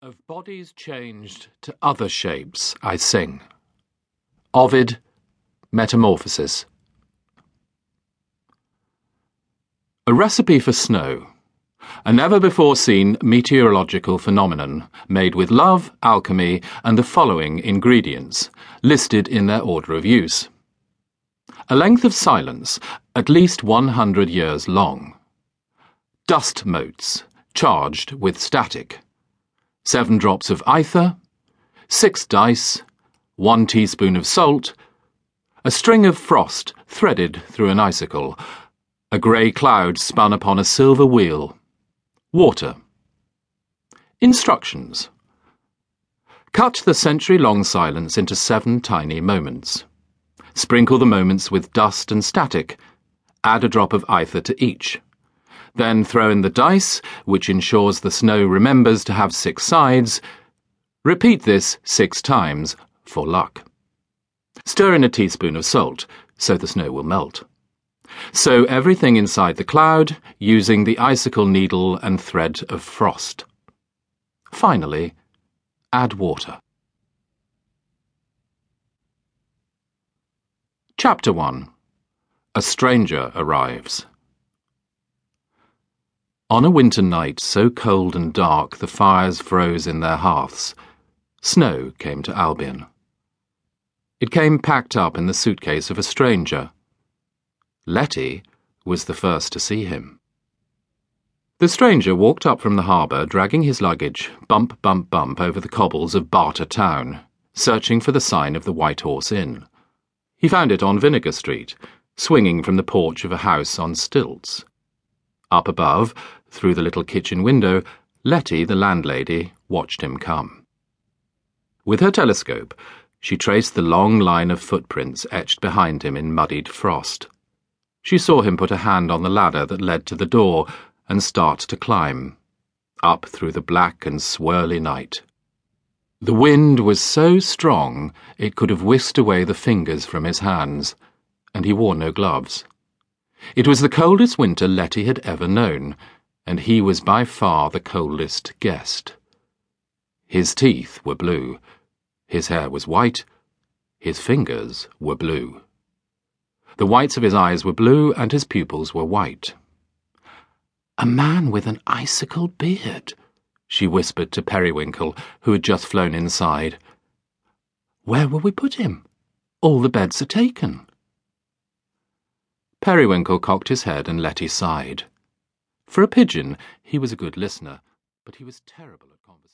Of bodies changed to other shapes, I sing. Ovid, Metamorphoses. A recipe for snow. A never before seen meteorological phenomenon made with love, alchemy, and the following ingredients, listed in their order of use. A length of silence, at least 100 years long. Dust motes, charged with static seven drops of ether, six dice, one teaspoon of salt, a string of frost threaded through an icicle, a grey cloud spun upon a silver wheel, water. Instructions Cut the century long silence into seven tiny moments. Sprinkle the moments with dust and static. Add a drop of ether to each. Then throw in the dice, which ensures the snow remembers to have six sides. Repeat this six times for luck. Stir in a teaspoon of salt so the snow will melt. Sew everything inside the cloud using the icicle needle and thread of frost. Finally, add water. Chapter 1 A Stranger Arrives. On a winter night so cold and dark the fires froze in their hearths, snow came to Albion. It came packed up in the suitcase of a stranger. Lettie was the first to see him. The stranger walked up from the harbour, dragging his luggage, bump, bump, bump, over the cobbles of Barter Town, searching for the sign of the White Horse Inn. He found it on Vinegar Street, swinging from the porch of a house on stilts. Up above, through the little kitchen window, Lettie, the landlady, watched him come. With her telescope, she traced the long line of footprints etched behind him in muddied frost. She saw him put a hand on the ladder that led to the door and start to climb, up through the black and swirly night. The wind was so strong it could have whisked away the fingers from his hands, and he wore no gloves. It was the coldest winter Lettie had ever known and he was by far the coldest guest. His teeth were blue, his hair was white, his fingers were blue. The whites of his eyes were blue, and his pupils were white. A man with an icicle beard, she whispered to Periwinkle, who had just flown inside. Where will we put him? All the beds are taken. Periwinkle cocked his head and Lettie sighed. For a pigeon, he was a good listener, but he was terrible at conversation.